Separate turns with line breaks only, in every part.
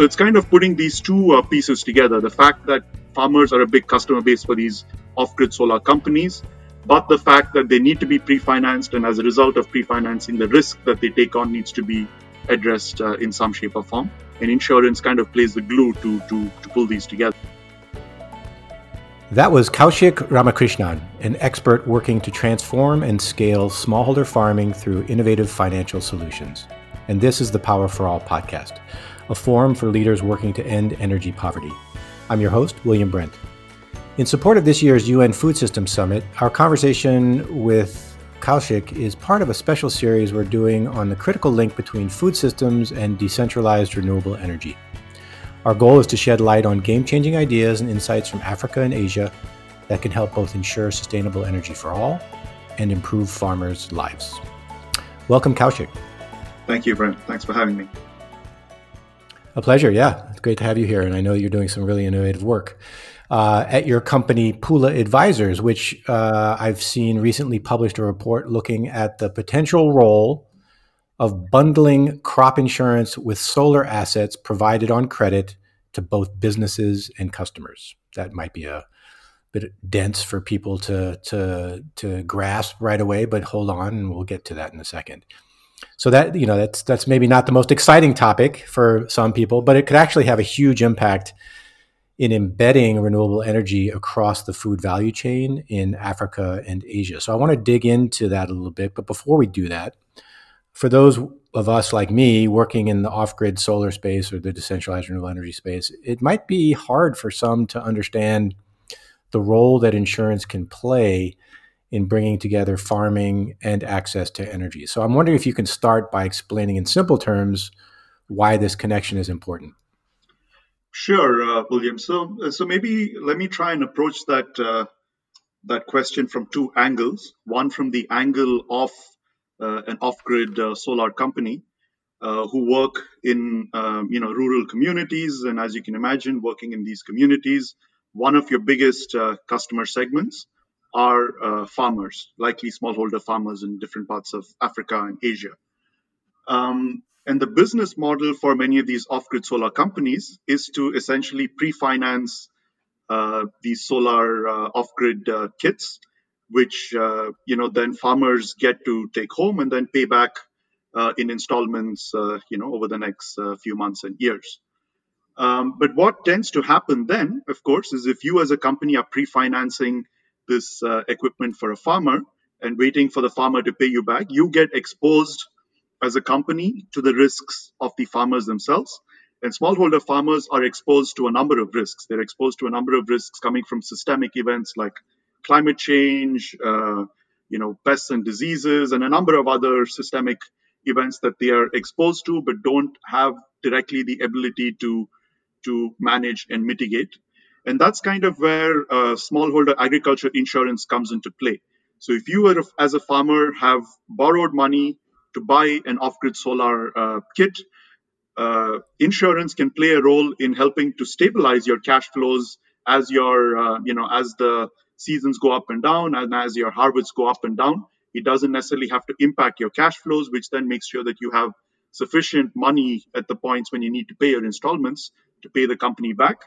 So it's kind of putting these two uh, pieces together the fact that farmers are a big customer base for these off grid solar companies, but the fact that they need to be pre financed, and as a result of pre financing, the risk that they take on needs to be addressed uh, in some shape or form. And insurance kind of plays the glue to, to, to pull these together.
That was Kaushik Ramakrishnan, an expert working to transform and scale smallholder farming through innovative financial solutions. And this is the Power for All podcast, a forum for leaders working to end energy poverty. I'm your host, William Brent. In support of this year's UN Food Systems Summit, our conversation with Kaushik is part of a special series we're doing on the critical link between food systems and decentralized renewable energy. Our goal is to shed light on game changing ideas and insights from Africa and Asia that can help both ensure sustainable energy for all and improve farmers' lives. Welcome, Kaushik.
Thank you, Brent. Thanks for having me.
A pleasure. Yeah, it's great to have you here. And I know you're doing some really innovative work uh, at your company, Pula Advisors, which uh, I've seen recently published a report looking at the potential role of bundling crop insurance with solar assets provided on credit to both businesses and customers. That might be a bit dense for people to to to grasp right away, but hold on, and we'll get to that in a second. So that you know that's that's maybe not the most exciting topic for some people, but it could actually have a huge impact in embedding renewable energy across the food value chain in Africa and Asia. So I want to dig into that a little bit. But before we do that, for those of us like me working in the off grid solar space or the decentralized renewable energy space, it might be hard for some to understand the role that insurance can play in bringing together farming and access to energy. So I'm wondering if you can start by explaining in simple terms why this connection is important.
Sure, uh, William. So, uh, so maybe let me try and approach that uh, that question from two angles. One from the angle of uh, an off-grid uh, solar company uh, who work in um, you know rural communities, and as you can imagine, working in these communities, one of your biggest customer segments are farmers, likely smallholder farmers in different parts of Africa and Asia. Um, and the business model for many of these off grid solar companies is to essentially pre finance uh, these solar uh, off grid uh, kits, which uh, you know then farmers get to take home and then pay back uh, in installments uh, you know over the next few months and years. Um, but what tends to happen then, of course, is if you as a company are pre financing this equipment for a farmer and waiting for the farmer to pay you back, you get exposed as a company to the risks of the farmers themselves. And smallholder farmers are exposed to a number of risks. They're exposed to a number of risks coming from systemic events like climate change, uh, you know, pests and diseases, and a number of other systemic events that they are exposed to, but don't have directly the ability to to manage and mitigate. And that's kind of where uh, smallholder agriculture insurance comes into play. So if you, are, as a farmer, have borrowed money to buy an off-grid solar uh, kit. Uh, insurance can play a role in helping to stabilize your cash flows as your, uh, you know, as the seasons go up and down, and as your harvests go up and down. It doesn't necessarily have to impact your cash flows, which then makes sure that you have sufficient money at the points when you need to pay your installments to pay the company back,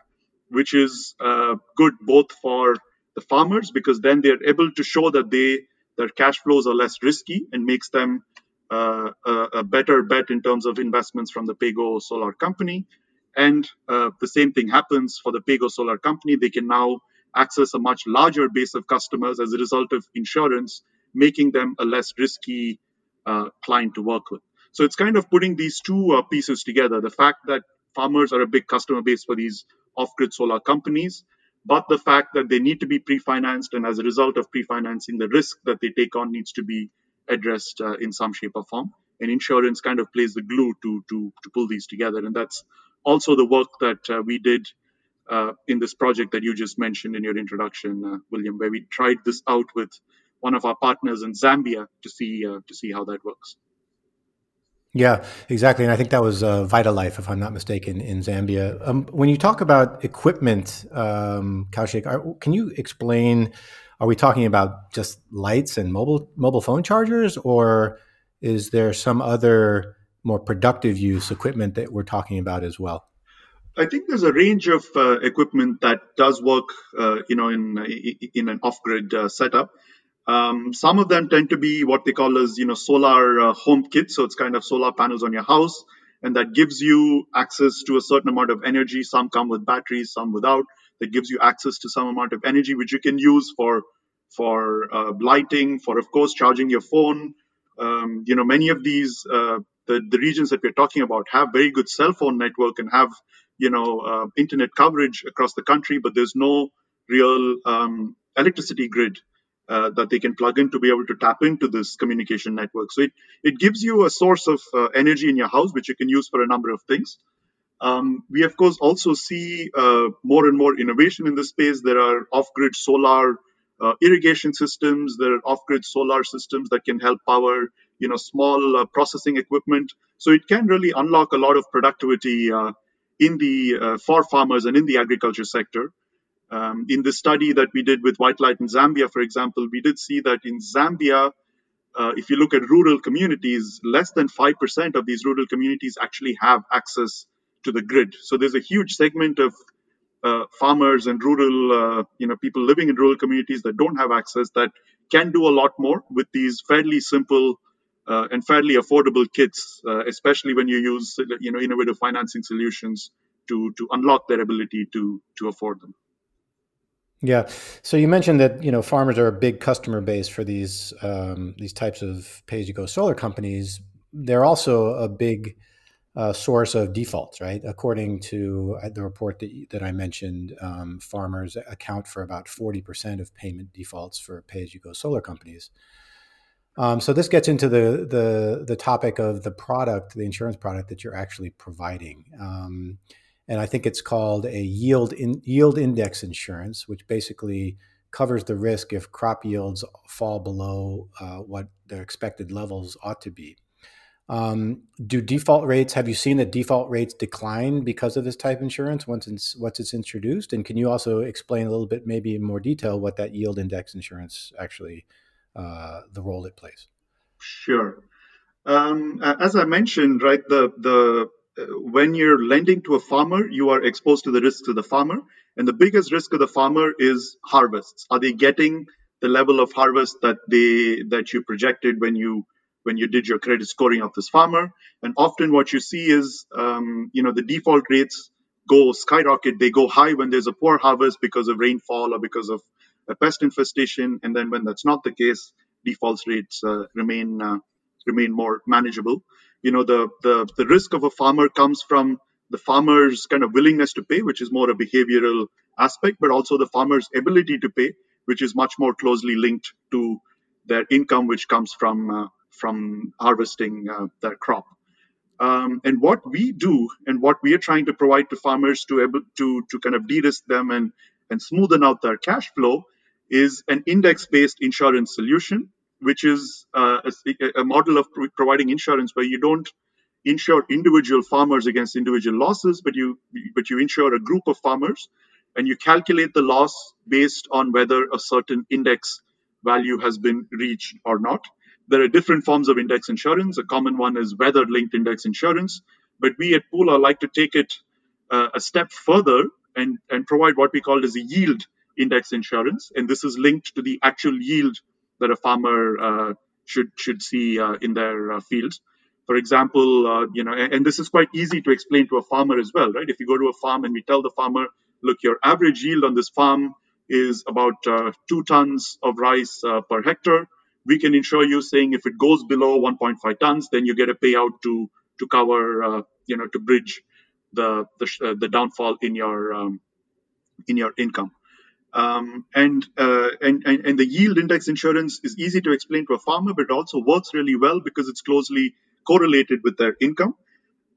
which is uh, good both for the farmers because then they're able to show that they their cash flows are less risky and makes them uh, a, a, better bet in terms of investments from the PAYGo Solar Company. And uh, the same thing happens for the PAYGo Solar Company. They can now access a much larger base of customers as a result of insurance, making them a less risky uh, client to work with. So it's kind of putting these two uh, pieces together the fact that farmers are a big customer base for these off grid solar companies, but the fact that they need to be pre financed, and as a result of pre financing, the risk that they take on needs to be addressed uh, in some shape or form. And insurance kind of plays the glue to to to pull these together, and that's also the work that uh, we did uh, in this project that you just mentioned in your introduction, uh, William, where we tried this out with one of our partners in Zambia to see uh, to see how that works.
Yeah, exactly, and I think that was uh, Vitalite, if I'm not mistaken, in Zambia. Um, when you talk about equipment, um, Kaushik, are, can you explain? are we talking about just lights and mobile mobile phone chargers, or is there some other more productive use equipment that we're talking about as well?
I think there's a range of uh, equipment that does work, uh, you know, in in an off-grid uh, setup. Um, some of them tend to be what they call as, you know, solar uh, home kits. So it's kind of solar panels on your house, and that gives you access to a certain amount of energy. Some come with batteries, some without. That gives you access to some amount of energy, which you can use for for uh, lighting, for of course charging your phone. Um, you know, many of these uh, the the regions that we're talking about have very good cell phone network and have you know uh, internet coverage across the country, but there's no real um, electricity grid uh, that they can plug in to be able to tap into this communication network. So it, it gives you a source of uh, energy in your house, which you can use for a number of things. Um, we, of course, also see uh, more and more innovation in this space. There are off grid solar uh, irrigation systems, there are off grid solar systems that can help power you know small uh, processing equipment so it can really unlock a lot of productivity uh, in the for farmers and in the agriculture sector um, in the study that we did with Vitalite in zambia for example we did see that in zambia uh, if you look at rural communities less than 5% of these rural communities actually have access to the grid so there's a huge segment of uh, farmers and rural, uh, you know, people living in rural communities that don't have access that can do a lot more with these fairly simple uh, and fairly affordable kits, uh, especially when you use you know innovative financing solutions to to unlock their ability to to afford them.
Yeah. So you mentioned that you know farmers are a big customer base for these um, these types of pay as you go solar companies. They're also a big uh, source of defaults, right? According to uh, the report that, that I mentioned, um, farmers account for about 40% of payment defaults for pay as you go solar companies. Um, so this gets into the, the the topic of the product, the insurance product that you're actually providing, um, and I think it's called a yield in, yield index insurance, which basically covers the risk if crop yields fall below uh, what the expected levels ought to be. Um, do default rates? Have you seen that default rates decline because of this type of insurance once it's once it's introduced? And can you also explain a little bit, maybe in more detail, what that yield index insurance actually uh, the role it plays?
Sure. Um, as I mentioned, right, the the when you're lending to a farmer, you are exposed to the risks of the farmer, and the biggest risk of the farmer is harvests. Are they getting the level of harvest that they that you projected when you when you did your credit scoring of this farmer? And often, what you see is, um, you know, the default rates go skyrocket. They go high when there's a poor harvest because of rainfall or because of a pest infestation, and then when that's not the case, default rates uh, remain uh, remain more manageable. You know, the, the the risk of a farmer comes from the farmer's kind of willingness to pay, which is more a behavioral aspect, but also the farmer's ability to pay, which is much more closely linked to their income, which comes from uh, from harvesting uh, their crop. Um, and what we do and what we are trying to provide to farmers to able to to kind of de-risk them and and smoothen out their cash flow is an index-based insurance solution, which is uh, a, a, model of providing insurance where you don't insure individual farmers against individual losses, but you but you insure a group of farmers, and you calculate the loss based on whether a certain index value has been reached or not. There are different forms of index insurance. A common one is weather-linked index insurance, but we at Pula like to take it uh, a step further and, and provide what we call as a yield index insurance, and this is linked to the actual yield that a farmer uh, should should see uh, in their uh, fields. For example, uh, you know, and, and, this is quite easy to explain to a farmer as well, right? If you go to a farm and we tell the farmer, look, your average yield on this farm is about uh, two tons of rice uh, per hectare. We can insure you saying if it goes below 1.5 tons, then you get a payout to to cover, you know, to bridge the the, the downfall in your um, in your income. Um, and, uh, and, and and the yield index insurance is easy to explain to a farmer, but it also works really well because it's closely correlated with their income.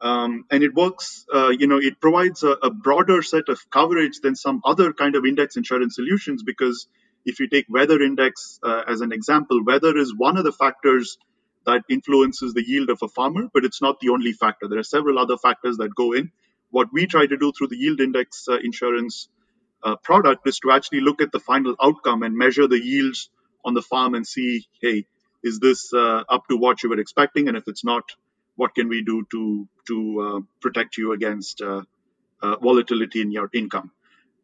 Um, and it works, uh, you know, it provides a, a, broader set of coverage than some other kind of index insurance solutions because if you take weather index uh, as an example, weather is one of the factors that influences the yield of a farmer, but it's not the only factor. There are several other factors that go in. What we try to do through the yield index uh, insurance uh, product is to actually look at the final outcome and measure the yields on the farm and see, hey, is this uh, up to what you were expecting? And if it's not, what can we do to to uh, protect you against uh, uh, volatility in your income.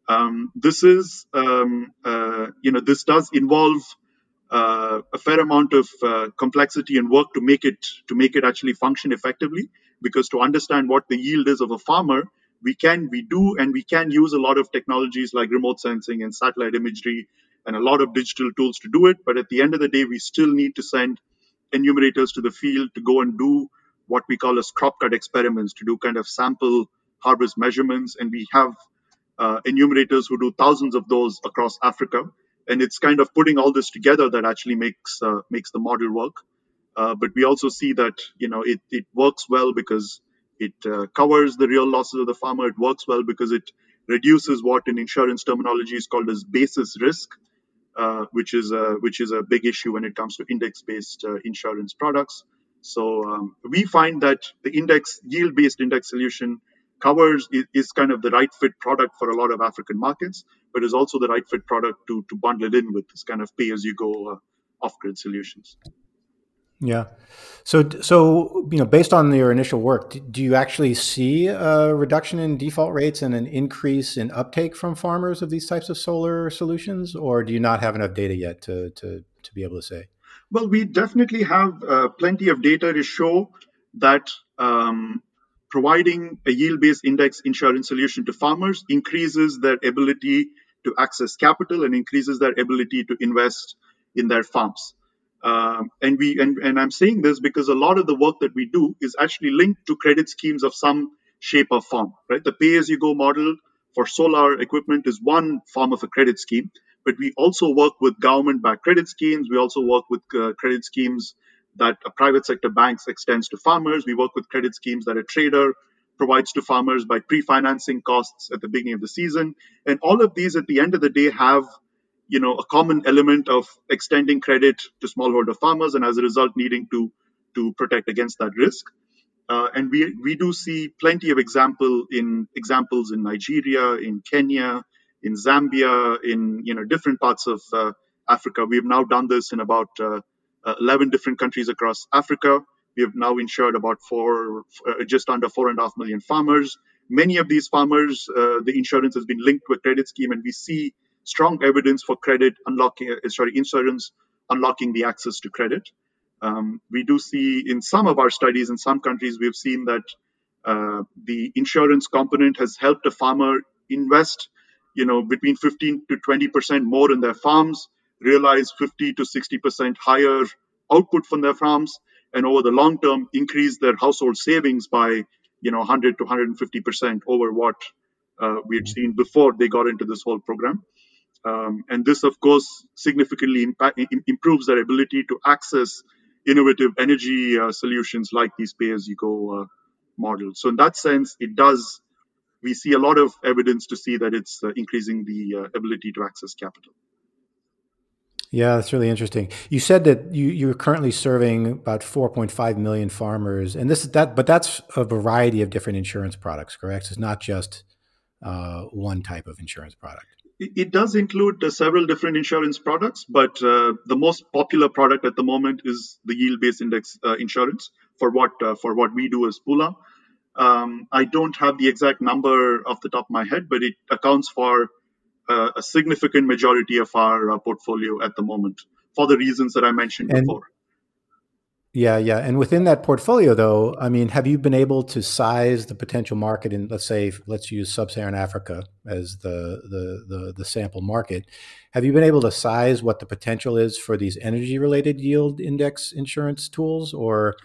Um, this is, um, you know, this does involve uh, a fair amount of uh, complexity and work to make it to make it actually function effectively. Because to understand what the yield is of a farmer, we can, we do, and we can use a lot of technologies like remote sensing and satellite imagery and a lot of digital tools to do it. But at the end of the day, we still need to send enumerators to the field to go and do what we call as crop cut experiments to do kind of sample harvest measurements. And we have uh, enumerators who do thousands of those across Africa. And it's kind of putting all this together that actually makes uh, makes the model work. Uh, but we also see that you know it, it works well because it uh, covers the real losses of the farmer. It works well because it reduces what in insurance terminology is called as basis risk, uh, which is a which is a big issue when it comes to index-based uh, insurance products. So um, we find that the index yield-based index solution covers is, kind of the right fit product for a lot of African markets, but is also the right fit product to to bundle it in with this kind of pay-as-you-go uh, off-grid solutions.
Yeah. So, so you know, based on your initial work, do you actually see a reduction in default rates and an increase in uptake from farmers of these types of solar solutions, or do you not have enough data yet to to to be able to say?
Well, we definitely have uh, plenty of data to show that um, providing a yield-based index insurance solution to farmers increases their ability to access capital and increases their ability to invest in their farms. Um, and we and, and I'm saying this because a lot of the work that we do is actually linked to credit schemes of some shape or form. Right, the pay-as-you-go model for solar equipment is one form of a credit scheme, but we also work with government-backed credit schemes. We also work with uh, credit schemes that a private sector banks extends to farmers. We work with credit schemes that a trader provides to farmers by pre-financing costs at the beginning of the season. And all of these, at the end of the day, have you know a common element of extending credit to smallholder farmers and as a result needing to to protect against that risk. Uh, and we we do see plenty of example in examples in Nigeria in Kenya in Zambia in you know different parts of uh, Africa. We've now done this in about uh, uh 11 different countries across Africa. We have now insured about four uh, just under four and a half million farmers. Many of these farmers uh, the insurance has been linked to a credit scheme and we see strong evidence for credit unlocking, uh, sorry, insurance unlocking the access to credit. Um, we do see in some of our studies in some countries, we've seen that uh, the insurance component has helped a farmer invest, you know, between 15 to 20 percent more in their farms, realize 50 to 60 percent higher output from their farms, and over the long term, increase their household savings by, you know, 100 to 150 percent over what uh, we had seen before they got into this whole program. Um, and this, of course, significantly impact, improves their ability to access innovative energy uh, solutions like these pay as you go uh, models. So, in that sense, it does, we see a lot of evidence to see that it's uh, increasing the uh, ability to access capital.
Yeah, that's really interesting. You said that you, you're currently serving about 4.5 million farmers, and this is that, but that's a variety of different insurance products, correct? It's not just uh, one type of insurance product
it does include uh, several different insurance products, but uh, the most popular product at the moment is the yield-based index uh, insurance for what uh, for what we do as Pula. Um, I don't have the exact number off the top of my head, but it accounts for uh, a significant majority of our uh, portfolio at the moment for the reasons that I mentioned and, before.
Yeah, yeah. And within that portfolio, though, I mean, have you been able to size the potential market in, let's say, let's use sub-Saharan Africa as the, the the the sample market? Have you been able to size what the potential is for these energy-related yield index insurance tools, or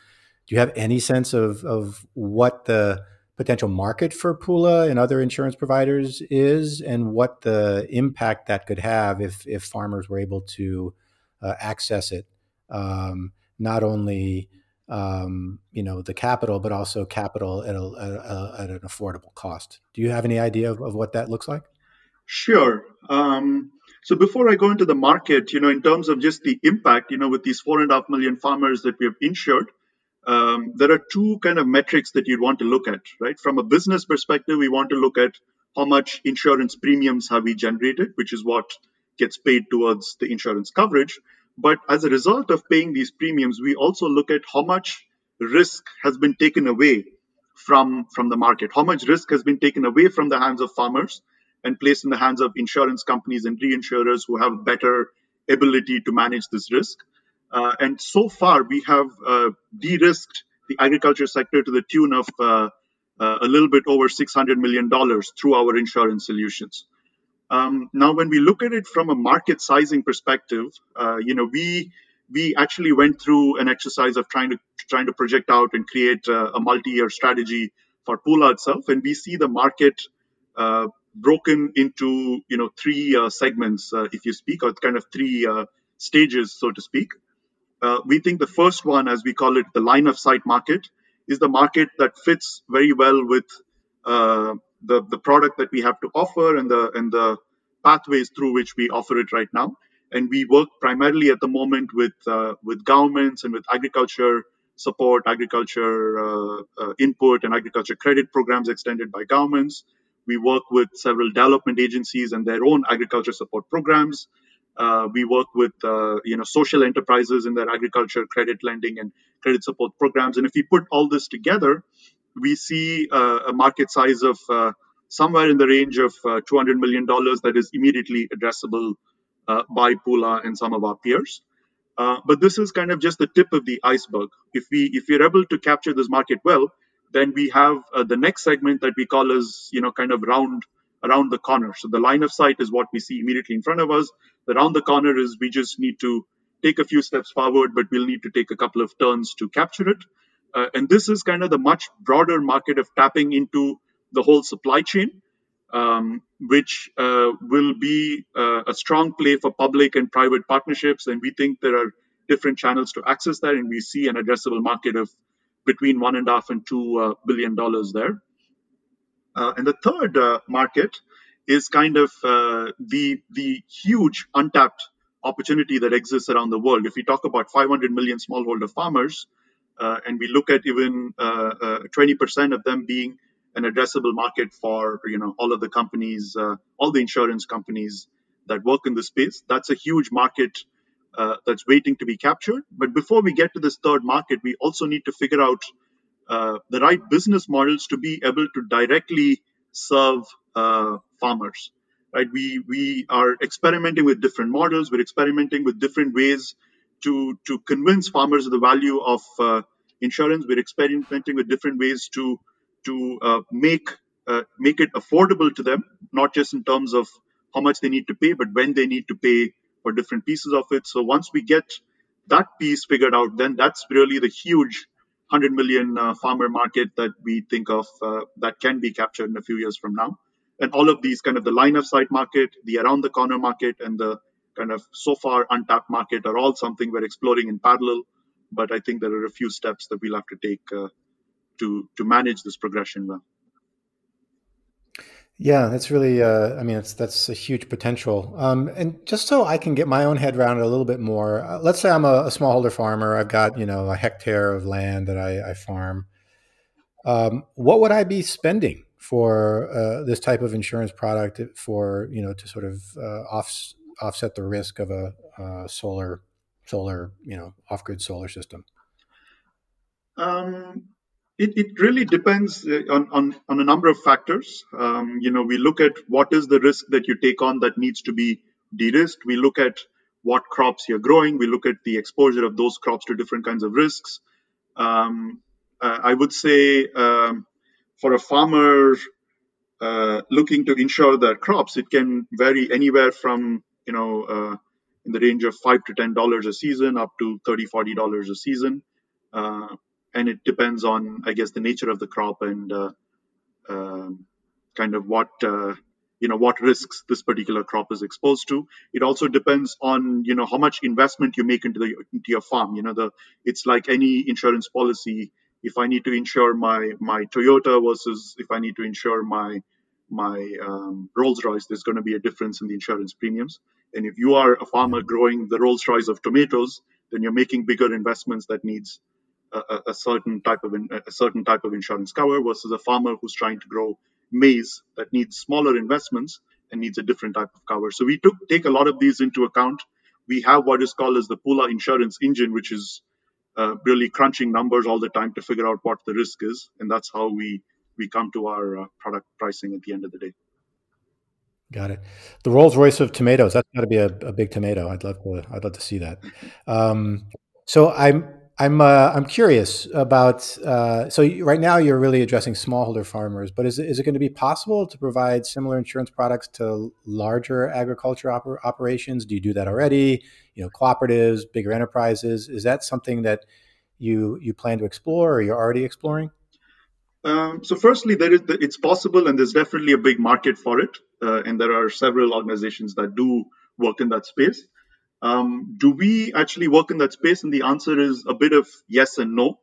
do you have any sense of of what the potential market for Pula and other insurance providers is, and what the impact that could have if if farmers were able to uh, access it? Um, not only um, you know the capital, but also capital at, a, a, at, an affordable cost. Do you have any idea of, of what that looks like?
Sure. Um, so before I go into the market, you know, in terms of just the impact, you know, with these four and a half million farmers that we have insured, um, there are two kind of metrics that you'd want to look at, right? From a business perspective, we want to look at how much insurance premiums have we generated, which is what gets paid towards the insurance coverage. But as a result of paying these premiums, we also look at how much risk has been taken away from from the market? How much risk has been taken away from the hands of farmers and placed in the hands of insurance companies and reinsurers who have better ability to manage this risk? Uh, and so far, we have uh, de-risked the agriculture sector to the tune of uh, uh a little bit over 600 million dollars through our insurance solutions. Um, now, when we look at it from a market sizing perspective, uh, you know, we we actually went through an exercise of trying to trying to project out and create a, a multi-year strategy for Pula itself, and we see the market uh, broken into you know three uh, segments, uh, if you speak, or kind of three uh, stages, so to speak. Uh, we think the first one, as we call it, the line of sight market, is the market that fits very well with uh, the the product that we have to offer and the and the pathways through which we offer it right now and we work primarily at the moment with uh, with governments and with agriculture support, agriculture uh, uh, input, and agriculture credit programs extended by governments. We work with several development agencies and their own agriculture support programs. Uh, we work with uh, you know social enterprises in their agriculture credit lending and credit support programs. And if we put all this together, we see uh, a market size of somewhere in the range of $200 million that is immediately addressable uh, by Pula and some of our peers. Uh, but this is kind of just the tip of the iceberg. If we if we're able to capture this market well, then we have uh, the next segment that we call as you know kind of round around the corner. So the line of sight is what we see immediately in front of us. The round the corner is we just need to take a few steps forward, but we'll need to take a couple of turns to capture it. Uh, and this is kind of the much broader market of tapping into the whole supply chain um, which uh, will be uh, a strong play for public and private partnerships. And we think there are different channels to access that, and we see an addressable market of between one and a half and two uh, billion dollars there. Uh, and the third uh, market is kind of the the huge untapped opportunity that exists around the world. If we talk about 500 million smallholder farmers, and we look at even 20% of them being an addressable market for you know all of the companies, uh, all the insurance companies that work in this space. That's a huge market uh, that's waiting to be captured. But before we get to this third market, we also need to figure out uh, the right business models to be able to directly serve uh, farmers. Right? We we are experimenting with different models. We're experimenting with different ways to to convince farmers of the value of uh, insurance. We're experimenting with different ways to to uh, make uh, make it affordable to them, not just in terms of how much they need to pay, but when they need to pay for different pieces of it. So once we get that piece figured out, then that's really the huge 100 million uh, farmer market that we think of uh, that can be captured in a few years from now. And all of these kind of the line of sight market, the around the corner market, and the kind of so far untapped market are all something we're exploring in parallel. But I think there are a few steps that we'll have to take uh, to to manage this progression well.
Yeah, that's really. Uh, I mean, that's that's a huge potential. Um, and just so I can get my own head around it a little bit more, uh, let's say I'm a, a, smallholder farmer. I've got you know a hectare of land that I, I farm. Um, what would I be spending for uh, this type of insurance product for you know to sort of uh, off, offset the risk of a, a solar solar you know off grid solar system?
Um, it, it really depends uh, on, on, on a number of factors. Um, you know, we look at what is the risk that you take on that needs to be de-risked. We look at what crops you're growing. We look at the exposure of those crops to different kinds of risks. Um, uh, I would say um, for a farmer uh, looking to insure their crops, it can vary anywhere from you know uh, in the range of five to ten dollars a season up to thirty, forty dollars a season. Uh, and it depends on, I guess, the nature of the crop and uh, um, kind of what uh, you know what risks this particular crop is exposed to. It also depends on you know how much investment you make into the into your farm. You know, the it's like any insurance policy. If I need to insure my my Toyota versus if I need to insure my my um, Rolls Royce, there's going to be a difference in the insurance premiums. And if you are a farmer growing the Rolls Royce of tomatoes, then you're making bigger investments that needs a, a, certain type of in, a certain type of insurance cover versus a farmer who's trying to grow maize that needs smaller investments and needs a different type of cover. So we took take a lot of these into account. We have what is called as the Pula Insurance Engine, which is uh, really crunching numbers all the time to figure out what the risk is, and that's how we we come to our uh, product pricing at the end of the day.
Got it. The Rolls Royce of tomatoes. That's got to be a, a, big tomato. I'd love to. I'd love to see that. Um, so I'm I'm uh, I'm curious about. Uh, so right now you're really addressing smallholder farmers, but is is it going to be possible to provide similar insurance products to larger agriculture oper- operations? Do you do that already? You know, cooperatives, bigger enterprises. Is that something that you you plan to explore, or you're already exploring?
Um, so, firstly, there is the, it's possible, and there's definitely a big market for it, uh, and there are several organizations that do work in that space. Um, do we actually work in that space? And the answer is a bit of yes and no,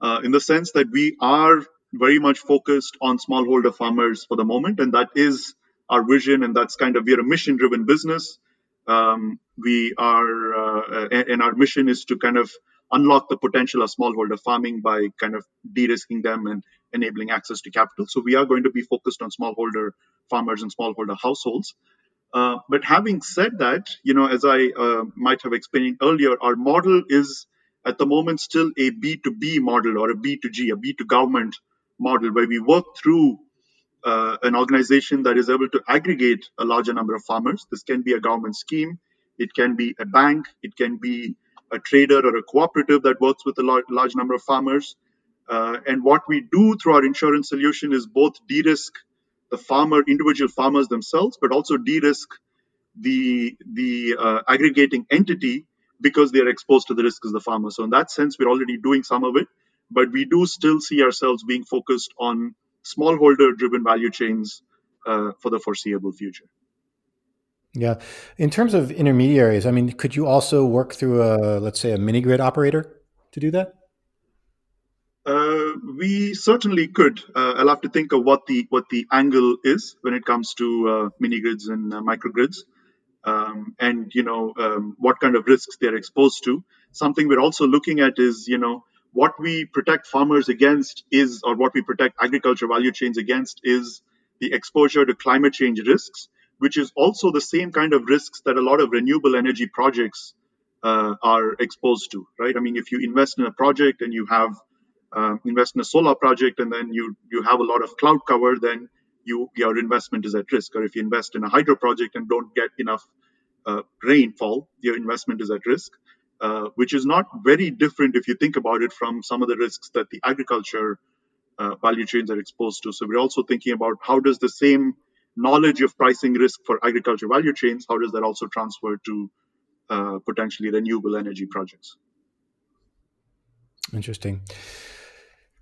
uh, in the sense that we are very much focused on smallholder farmers for the moment, and that is our vision, and that's kind of we're a mission-driven business. Um, we are, uh, and our mission is to kind of unlock the potential of smallholder farming by kind of de-risking them and enabling access to capital. So we are going to be focused on smallholder farmers and smallholder households. Uh, but having said that, you know, as I uh, might have explained earlier, our model is at the moment still a B2B model or a B2G, a B2 government model, where we work through uh, an organization that is able to aggregate a larger number of farmers. This can be a government scheme, it can be a bank, it can be a trader or a cooperative that works with a large, large number of farmers. Uh, and what we do through our insurance solution is both de-risk the farmer, individual farmers themselves, but also de-risk the the uh, aggregating entity because they are exposed to the risk as the farmer. So in that sense, we're already doing some of it, but we do still see ourselves being focused on smallholder-driven value chains uh, for the foreseeable future.
Yeah. In terms of intermediaries, I mean, could you also work through a, let's say, a mini grid operator to do that?
Uh, we certainly could. Uh, I'll have to think of what the what the angle is when it comes to uh, mini grids and uh, microgrids, um, and you know um, what kind of risks they're exposed to. Something we're also looking at is you know what we protect farmers against is, or what we protect agriculture value chains against is the exposure to climate change risks which is also the same kind of risks that a lot of renewable energy projects uh, are exposed to, right? I mean, if you invest in a project and you have uh, invest in a solar project and then you you have a lot of cloud cover, then you your investment is at risk. Or if you invest in a hydro project and don't get enough uh, rainfall, your investment is at risk. Uh, which is not very different if you think about it from some of the risks that the agriculture uh, value chains are exposed to. So we're also thinking about how does the same knowledge of pricing risk for agriculture value chains, how does that also transfer to uh, potentially renewable energy projects?
Interesting.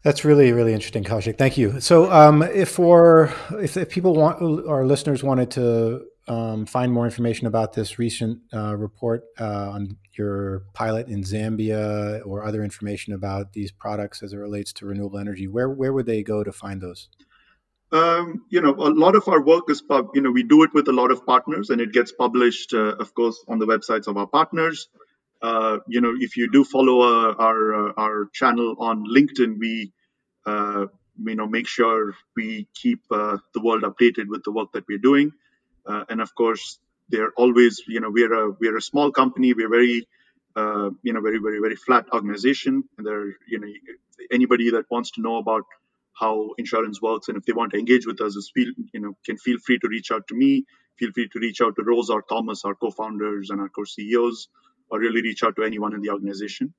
That's really, really interesting, Kaushik. Thank you. So, um, if for if, if, people want, our listeners wanted to um, find more information about this recent uh, report uh, on your pilot in Zambia or other information about these products as it relates to renewable energy, where where would they go to find those?
Um, you know, a lot of our work is, pub, you know, we do it with a lot of partners and it gets published, uh, of course, on the websites of our partners. Uh, you know, if you do follow uh, our uh, our channel on LinkedIn, we, uh, you know, make sure we keep uh, the world updated with the work that we're doing. and of course, they're always, you know, we're a we're a small company. We're very, you know, very very very flat organization. And there, you know, anybody that wants to know about how insurance works and if they want to engage with us feel you know can feel free to reach out to me. Feel free to reach out to rose or thomas our co-founders and our co-ceos or really reach out to anyone in the organization.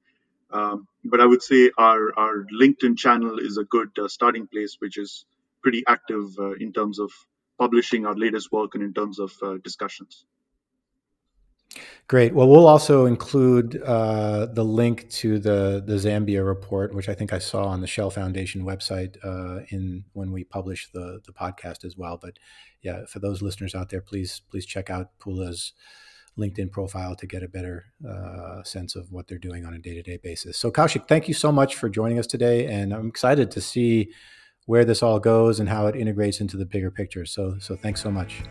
Um, but i would say our our linkedin channel is a good uh, starting place which is pretty active uh, in terms of publishing our latest work and in terms of uh, discussions
Great. Well, we'll also include uh, the link to the the Zambia report, which I think I saw on the Shell Foundation website uh, in when we publish the the podcast as well. But yeah, for those listeners out there, please please check out Pula's LinkedIn profile to get a better uh, sense of what they're doing on a day to day basis. So, Kaushik, thank you so much for joining us today, and I'm excited to see where this all goes and how it integrates into the bigger picture. So, so thanks so much.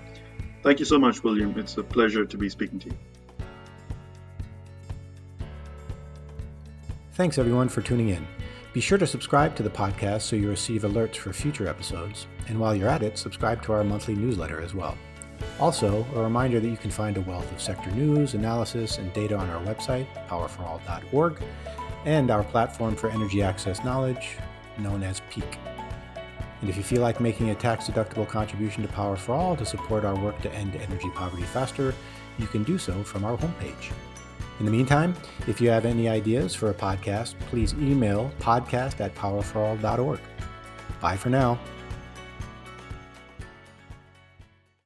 Thank you so much, William. It's a pleasure to be speaking to you.
Thanks, everyone, for tuning in. Be sure to subscribe to the podcast so you receive alerts for future episodes. And while you're at it, subscribe to our monthly newsletter as well. Also, a reminder that you can find a wealth of sector news, analysis, and data on our website, powerforall.org. and our platform for energy access knowledge, known as PEAK. And if you feel like making a tax deductible contribution to Power for All to support our work to end energy poverty faster, you can do so from our homepage. In the meantime, if you have any ideas for a podcast, please email podcast at powerforall.org. Bye for now.